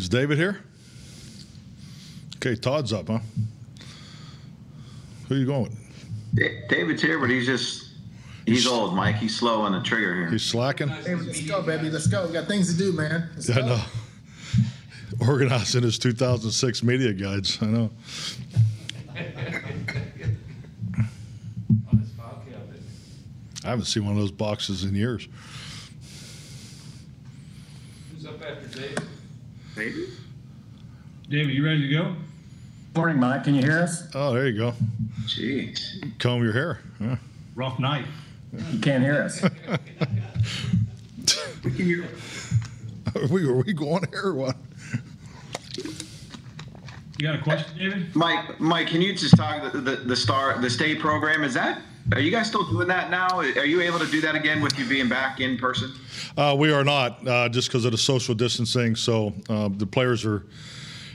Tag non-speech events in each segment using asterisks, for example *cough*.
Is David here? Okay, Todd's up, huh? Who are you going with? David's here, but he's just he's old, Mike. He's slow on the trigger here. He's slacking? Hey, let's go, baby. Let's go. We got things to do, man. Let's I go. know. *laughs* Organizing his 2006 media guides. I know. I haven't seen one of those boxes in years. Who's up after David? David? David, you ready to go? Morning, Mike. Can you hear us? Oh, there you go. Jeez. Comb your hair. Huh? Rough night. You can't hear us. We can hear. Are *laughs* we, are we going here or what? You got a question, David? Mike, Mike, can you just talk the, the the star the state program? Is that are you guys still doing that now? Are you able to do that again with you being back in person? Uh, we are not, uh, just because of the social distancing. So uh, the players are,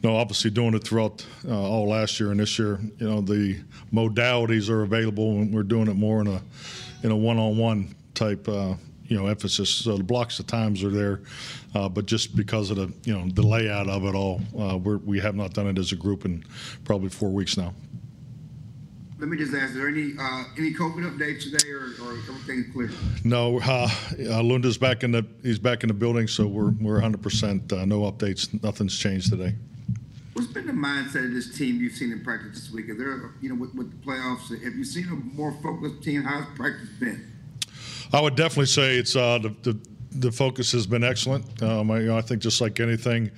you know, obviously doing it throughout uh, all last year and this year. You know, the modalities are available, and we're doing it more in a in a one-on-one type, uh, you know, emphasis. So the blocks of times are there, uh, but just because of the you know the layout of it all, we have not done it as a group in probably four weeks now. Let me just ask, is there any, uh, any COVID updates today or, or everything clear? No, uh, uh, Lunda's back in the he's back in the building, so we're we're 100 percent uh, no updates. Nothing's changed today. What's been the mindset of this team you've seen in practice this week? Is there, you know, with, with the playoffs, have you seen a more focused team? How's practice been? I would definitely say it's uh, the, the the focus has been excellent. Um, I, you know, I think just like anything,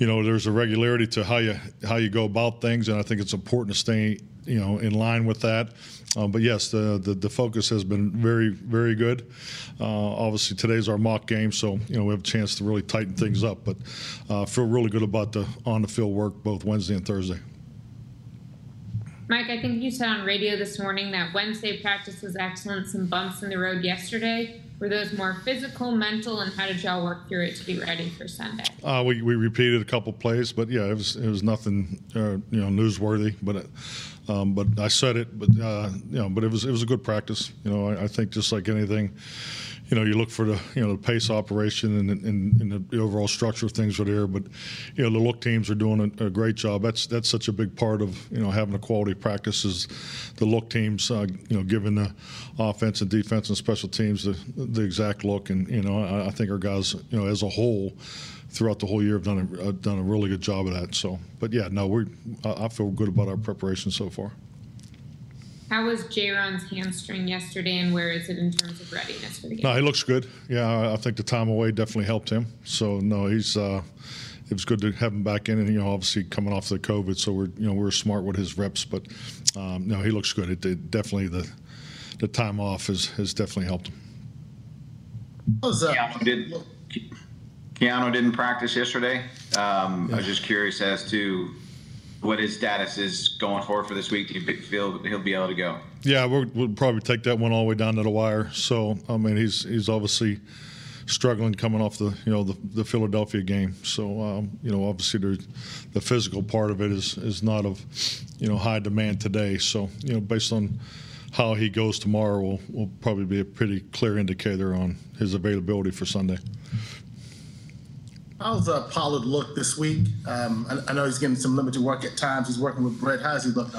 you know, there's a regularity to how you how you go about things, and I think it's important to stay you know in line with that. Um, but yes, the, the the focus has been very very good. Uh, obviously, today's our mock game, so you know we have a chance to really tighten things up. But uh, feel really good about the on the field work both Wednesday and Thursday. Mike, I think you said on radio this morning that Wednesday practice was excellent, some bumps in the road yesterday. Were those more physical, mental, and how did y'all work through it to be ready for Sunday? Uh, we, we repeated a couple plays, but yeah, it was it was nothing uh, you know newsworthy. But it, um, but I said it, but uh, you know, but it was it was a good practice. You know, I, I think just like anything, you know, you look for the you know the pace operation and, and, and the overall structure of things are there. But you know, the look teams are doing a, a great job. That's that's such a big part of you know having a quality practice is the look teams. Uh, you know, giving the offense and defense and special teams the the exact look. And you know, I, I think our guys, you know, as a whole throughout the whole year have done a, uh, done a really good job of that. So, but yeah, no, we I I feel good about our preparation so far. How was Jayron's hamstring yesterday, and where is it in terms of readiness for the game? No, he looks good. Yeah, I- I think the time away definitely helped him. So no, he's. Uh, it was good to have him back in, and you know, obviously coming off the COVID, so we're you know we're smart with his reps, but um, no, he looks good. It, it definitely the the time off has has definitely helped him. How's, uh, Keanu did. Keanu didn't practice yesterday. Um, I was just curious as to what his status is going forward for this week. Do you feel he'll be able to go? Yeah, we'll, we'll probably take that one all the way down to the wire. So I mean, he's he's obviously struggling coming off the you know the, the Philadelphia game. So um, you know, obviously there's, the physical part of it is is not of you know high demand today. So you know, based on how he goes tomorrow, will will probably be a pretty clear indicator on his availability for Sunday. How's uh, Pollard look this week? Um, I, I know he's getting some limited work at times. He's working with Brett. How's he looked?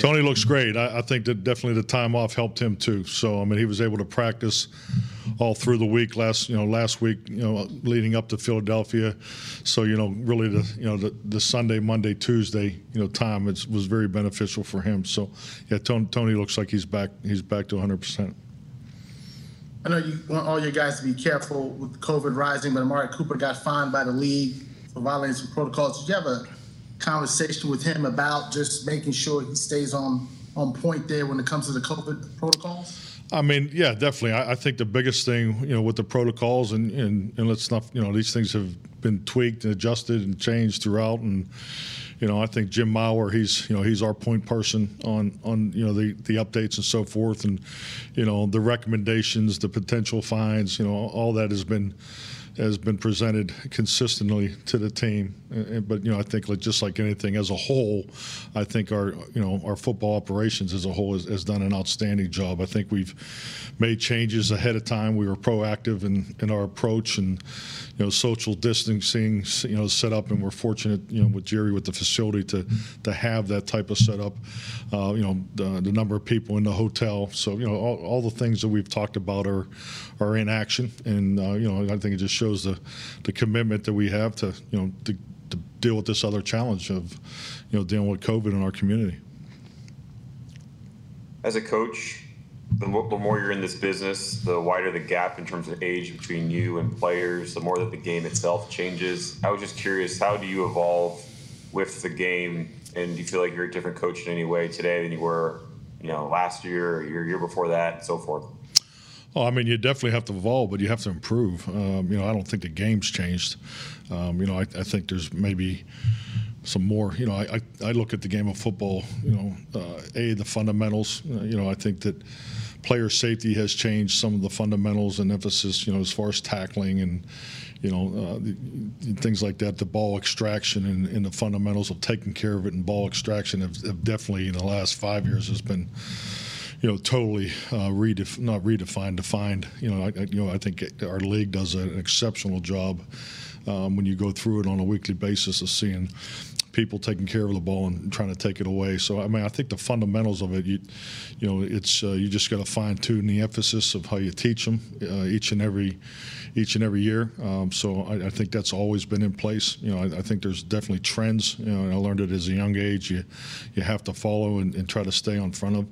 Tony looks great. I, I think that definitely the time off helped him too. So I mean, he was able to practice all through the week last you know last week you know leading up to Philadelphia. So you know really the you know the, the Sunday, Monday, Tuesday you know time was very beneficial for him. So yeah, Tony, Tony looks like he's back. He's back to 100 percent. I know you want all your guys to be careful with COVID rising, but Amari Cooper got fined by the league for violating some protocols. Did you have a conversation with him about just making sure he stays on on point there when it comes to the COVID protocols? I mean, yeah, definitely. I, I think the biggest thing, you know, with the protocols and, and, and let's not, you know, these things have been tweaked and adjusted and changed throughout. And, you know, I think Jim Maurer, he's, you know, he's our point person on, on, you know, the, the updates and so forth. And, you know, the recommendations, the potential fines, you know, all that has been, has been presented consistently to the team. But you know, I think just like anything as a whole, I think our you know our football operations as a whole has, has done an outstanding job. I think we've made changes ahead of time. We were proactive in, in our approach, and you know, social distancing, you know, set up, and we're fortunate, you know, with Jerry with the facility to to have that type of setup. Uh, you know, the, the number of people in the hotel. So you know, all, all the things that we've talked about are are in action, and uh, you know, I think it just shows the the commitment that we have to you know to, to deal with this other challenge of you know dealing with COVID in our community. As a coach, the more, the more you're in this business, the wider the gap in terms of age between you and players, the more that the game itself changes. I was just curious, how do you evolve with the game? And do you feel like you're a different coach in any way today than you were, you know, last year or your year before that, and so forth? Oh, I mean, you definitely have to evolve, but you have to improve. Um, you know, I don't think the game's changed. Um, you know, I, I think there's maybe some more. You know, I, I, I look at the game of football. You know, uh, a the fundamentals. Uh, you know, I think that player safety has changed some of the fundamentals and emphasis. You know, as far as tackling and you know uh, things like that. The ball extraction and, and, the fundamentals of taking care of it and ball extraction have, have definitely in the last five years has been you know, totally uh, redef- not redefined, defined. You know, I, you know, I think our league does an exceptional job um, when you go through it on a weekly basis of seeing people taking care of the ball and trying to take it away. So I mean, I think the fundamentals of it, you, you know, it's uh, you just got to fine tune the emphasis of how you teach them uh, each and every each and every year. Um, so I, I, think that's always been in place. You know, I, I, think there's definitely trends. You know, I learned it as a young age. You you have to follow and, and try to stay on front of.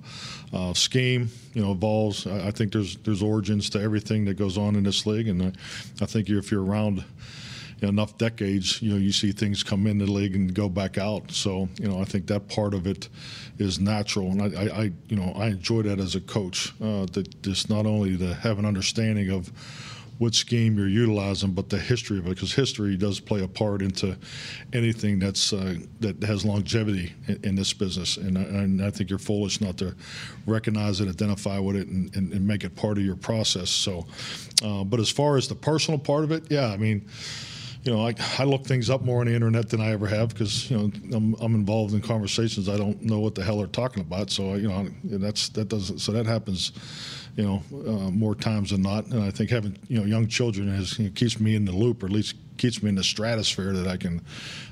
Uh, scheme, you know, evolves. I, I, think there's there's origins to everything that goes on in this league, and I, I think if you're around enough decades, you know, you see things come in the league and go back out. So, you know, I think that part of it is natural, and I, I, you know, I enjoy that as a coach. Uh, that just not only to have an understanding of what scheme you're utilizing, but the history of it, because history does play a part into anything that's uh, that has longevity in, in this business. And I, and I, think you're foolish not to recognize it, identify with it, and, and, and make it part of your process. So, uh, but as far as the personal part of it, yeah, I mean you know, I, I look things up more on the internet than I ever have because you know I'm, I'm involved in conversations I don't know what the hell they're talking about. So you know that's that doesn't so that happens, you know, uh, more times than not. And I think having you know young children is you know, keeps me in the loop or at least keeps me in the stratosphere that I can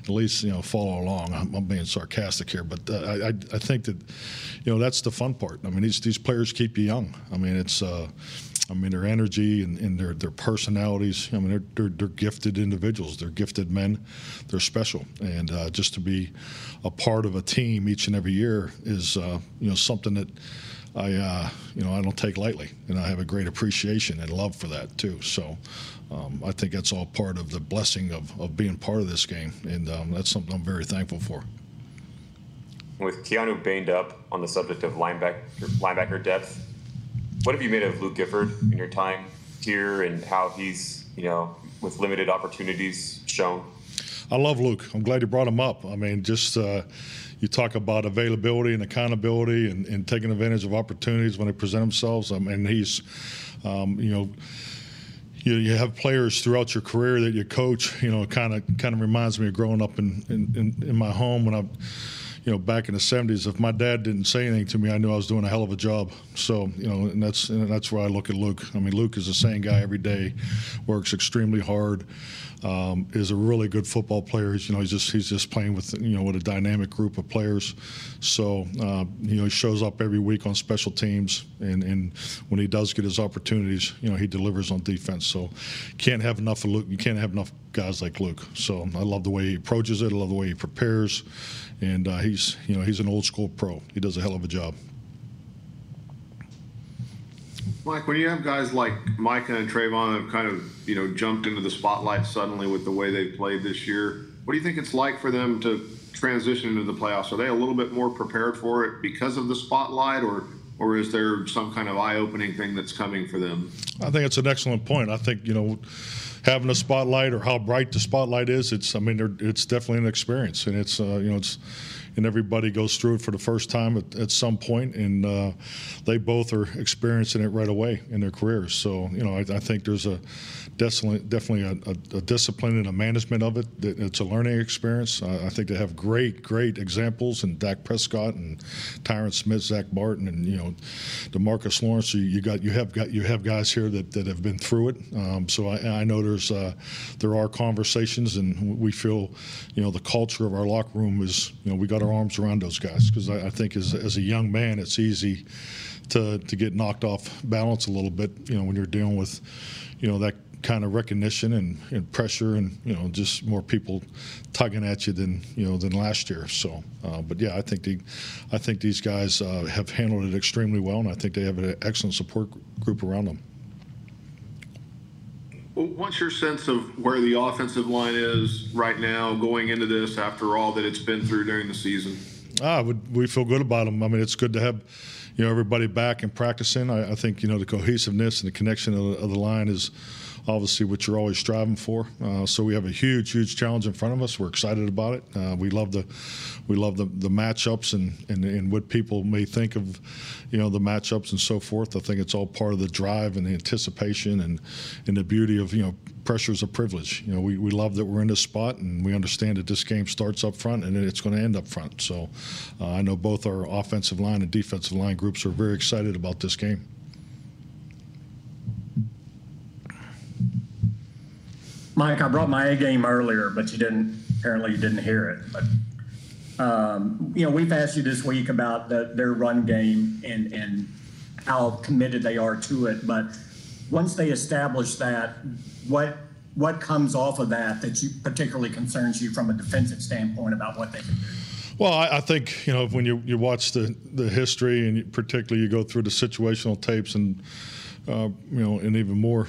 at least you know follow along. I'm, I'm being sarcastic here, but uh, I, I think that you know that's the fun part. I mean these these players keep you young. I mean it's. Uh, I mean, their energy and, and their, their personalities. I mean, they're, they're, they're, gifted individuals. They're gifted men. They're special. And uh, just to be a part of a team each and every year is, uh, you know, something that I, uh, you know, I don't take lightly. And I have a great appreciation and love for that too. So um, I think that's all part of the blessing of, of being part of this game. And um, that's something I'm very thankful for. With Keanu banged up on the subject of linebacker, linebacker depth, what have you made of Luke Gifford in your time here and how he's, you know, with limited opportunities shown? I love Luke. I'm glad you brought him up. I mean, just uh, you talk about availability and accountability and, and, taking advantage of opportunities when they present themselves. I mean, he's, um, you know, you, you have players throughout your career that you coach. You know, kind of kind of reminds me of growing up in, in, in my home when I you know, back in the 70s, if my dad didn't say anything to me, I knew I was doing a hell of a job. So, you know, and that's and that's where I look at Luke. I mean, Luke is the same guy every day, works extremely hard, um, is a really good football player. He's, you know, he's just he's just playing with you know with a dynamic group of players. So, uh, you know, he shows up every week on special teams, and and when he does get his opportunities, you know, he delivers on defense. So, can't have enough of Luke. You can't have enough guys like Luke. So, I love the way he approaches it. I love the way he prepares and uh, he's you know he's an old school pro. He does a hell of a job. Mike, when you have guys like Micah and Trevon have kind of you know jumped into the spotlight suddenly with the way they played this year, what do you think it's like for them to transition into the playoffs? Are they a little bit more prepared for it because of the spotlight, or or is there some kind of eye-opening thing that's coming for them? I think it's an excellent point. I think you know having a spotlight or how bright the spotlight is, it's I mean it's definitely an experience, and it's uh, you know it's and everybody goes through it for the first time at, at some point, and uh, they both are experiencing it right away in their careers. So you know, I, I think there's a definitely a, a, a discipline and a management of it. It's a learning experience. I, I think they have great great examples in Dak Prescott and Tyron Smith, Zack Martin, and you know, Demarcus Lawrence. You, you got you have got you have guys here that, that have been through it. Um, so I, I know there's uh, there are conversations, and we feel, you know, the culture of our locker room is you know we got our arms around those guys because I, I think as as a young man it's easy to to get knocked off balance a little bit. You know when you're dealing with you know that kind of recognition and, and pressure and you know just more people tugging at you than you know than last year so uh, but yeah I think the I think these guys uh, have handled it extremely well and I think they have an excellent support group around them What's your sense of where the offensive line is right now going into this after all that it's been through during the season? Ah, we, feel good about them. I mean, it's good to have, you know, everybody back and practicing. I, I think you know the cohesiveness and the connection of of the line is obviously what you're always striving for. Uh, so we have a huge, huge challenge in front of us. We're excited about it. Uh, we love the, we love the, the matchups and, and and what people may think of, you know, the matchups and so forth. I think it's all part of the drive and the anticipation and and the beauty of you know pressure is a privilege. You know, we, we love that we're in this spot and we understand that this game starts up front and it's going to end up front. So uh, I know both our offensive line and defensive line groups are very excited about this game. Mike, I brought my A game earlier, but you didn't, apparently you didn't hear it. But, um, you know, we've asked you this week about the, their run game and, and how committed they are to it. But once they establish that, what, what comes off of that that you particularly concerns you from a defensive standpoint about what they can do? Well, I, I think you know when you, you watch the, the history and particularly you go through the situational tapes and uh, you know and even more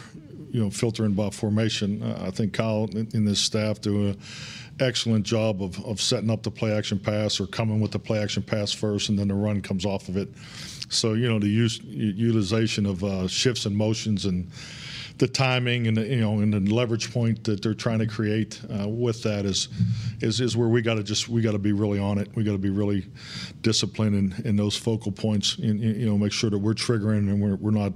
you know filtering by formation. Uh, I think Kyle and his staff do an excellent job of, of setting up the play action pass or coming with the play action pass first and then the run comes off of it. So you know the use, utilization of uh, shifts and motions and the timing and the, you know and the leverage point that they're trying to create uh, with that is is is where we got to just we got to be really on it. We got to be really disciplined in, in those focal points. And, you know, make sure that we're triggering and we're, we're not,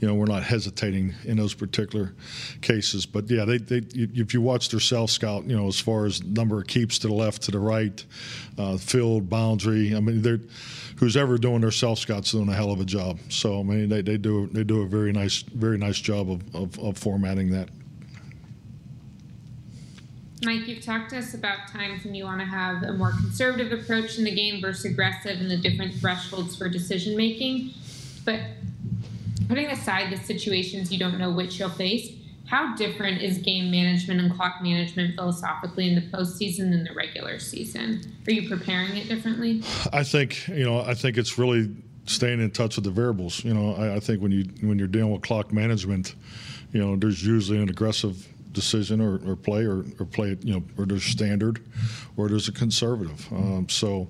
you know, we're not hesitating in those particular cases. But yeah, they, they if you watch their self scout, you know, as far as number of keeps to the left, to the right, uh, field boundary. I mean, they're who's ever doing their self scouts doing a hell of a job. So I mean, they, they do they do a very nice very nice job of, of, of formatting that. Mike, you've talked to us about times when you want to have a more conservative approach in the game versus aggressive and the different thresholds for decision making. But putting aside the situations you don't know which you'll face, how different is game management and clock management philosophically in the postseason than the regular season? Are you preparing it differently? I think you know. I think it's really staying in touch with the variables. You know, I, I think when you when you're dealing with clock management, you know, there's usually an aggressive decision or, or play or, or play you know, or there's standard or there's a conservative. Um, so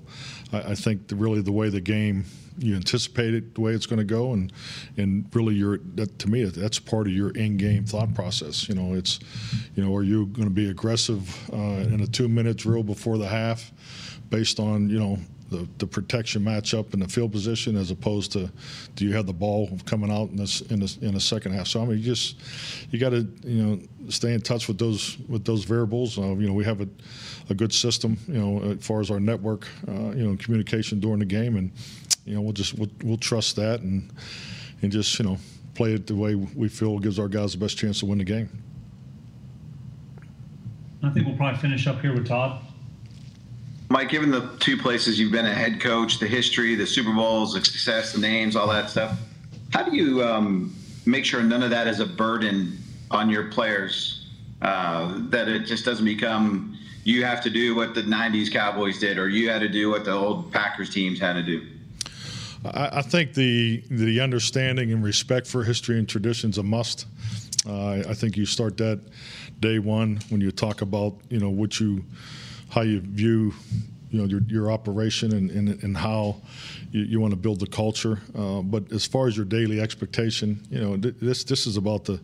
I, I think the, really the way the game you anticipate it the way it's going to go and and really your that to me that's part of your in-game thought process you know it's you know are you going to be aggressive uh, in a two minute drill before the half based on you know the, the protection matchup and the field position as opposed to do you have the ball coming out in this in this in the second half? So I mean you just you got to you know stay in touch with those with those variables. Uh, you know we have a, a good system you know as far as our network uh, you know communication during the game. And you know we'll just we'll, we'll trust that and and just you know play it the way we feel gives our guys the best chance to win the game. I think we'll probably finish up here with Todd. Mike, given the two places you've been a head coach, the history, the Super Bowls, the success, the names, all that stuff, how do you um, make sure none of that is a burden on your players? Uh, that it just doesn't become you have to do what the '90s Cowboys did, or you had to do what the old Packers teams had to do. I, I think the the understanding and respect for history and traditions a must. Uh, I think you start that day one when you talk about you know what you how you view you know your, your operation and, and, and how you, you want to build the culture. Uh, but as far as your daily expectation, you know th- this this is about the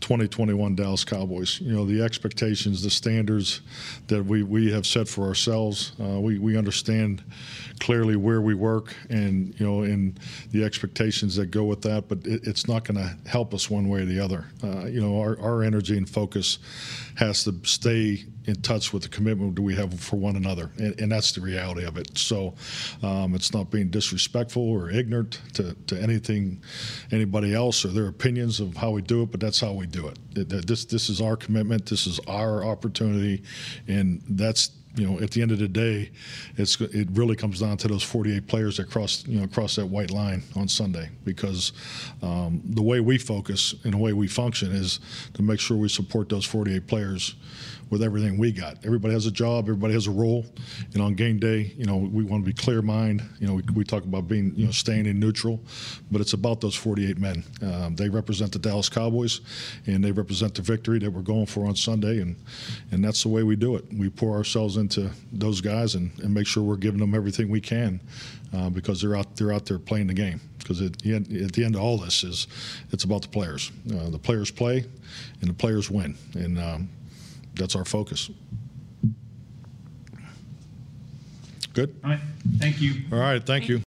2021 Dallas Cowboys. You know the expectations, the standards that we, we have set for ourselves. Uh, we we understand clearly where we work and you know and the expectations that go with that. But it, it's not going to help us one way or the other. Uh, you know our, our energy and focus has to stay in touch with the commitment that we have for one another, and, and that's the reality of it. So, um, it's not being disrespectful or ignorant to, to anything, anybody else or their opinions of how we do it, but that's how we do it- This this is our commitment. This is our opportunity, and that's you know at the end of the day, it's it really comes down to those 48 players that cross you know cross that white line on Sunday because um, the way we focus and the way we function is to make sure we support those 48 players with everything we got. Everybody has a job, everybody has a role, and on game day, you know, we want to be clear mind. You know, we, we talk about being, you know, staying in neutral, but it's about those 48 men. Um, they represent the Dallas Cowboys, and they represent the victory that we're going for on Sunday, and and that's the way we do it. We pour ourselves into those guys and, and make sure we're giving them everything we can, uh, because they're out they're out there playing the game. Because at the end, at the end of all this is, it's about the players. Uh, the players play, and the players win, and um, that's our focus. Good. All right, thank you. All right. Thank you.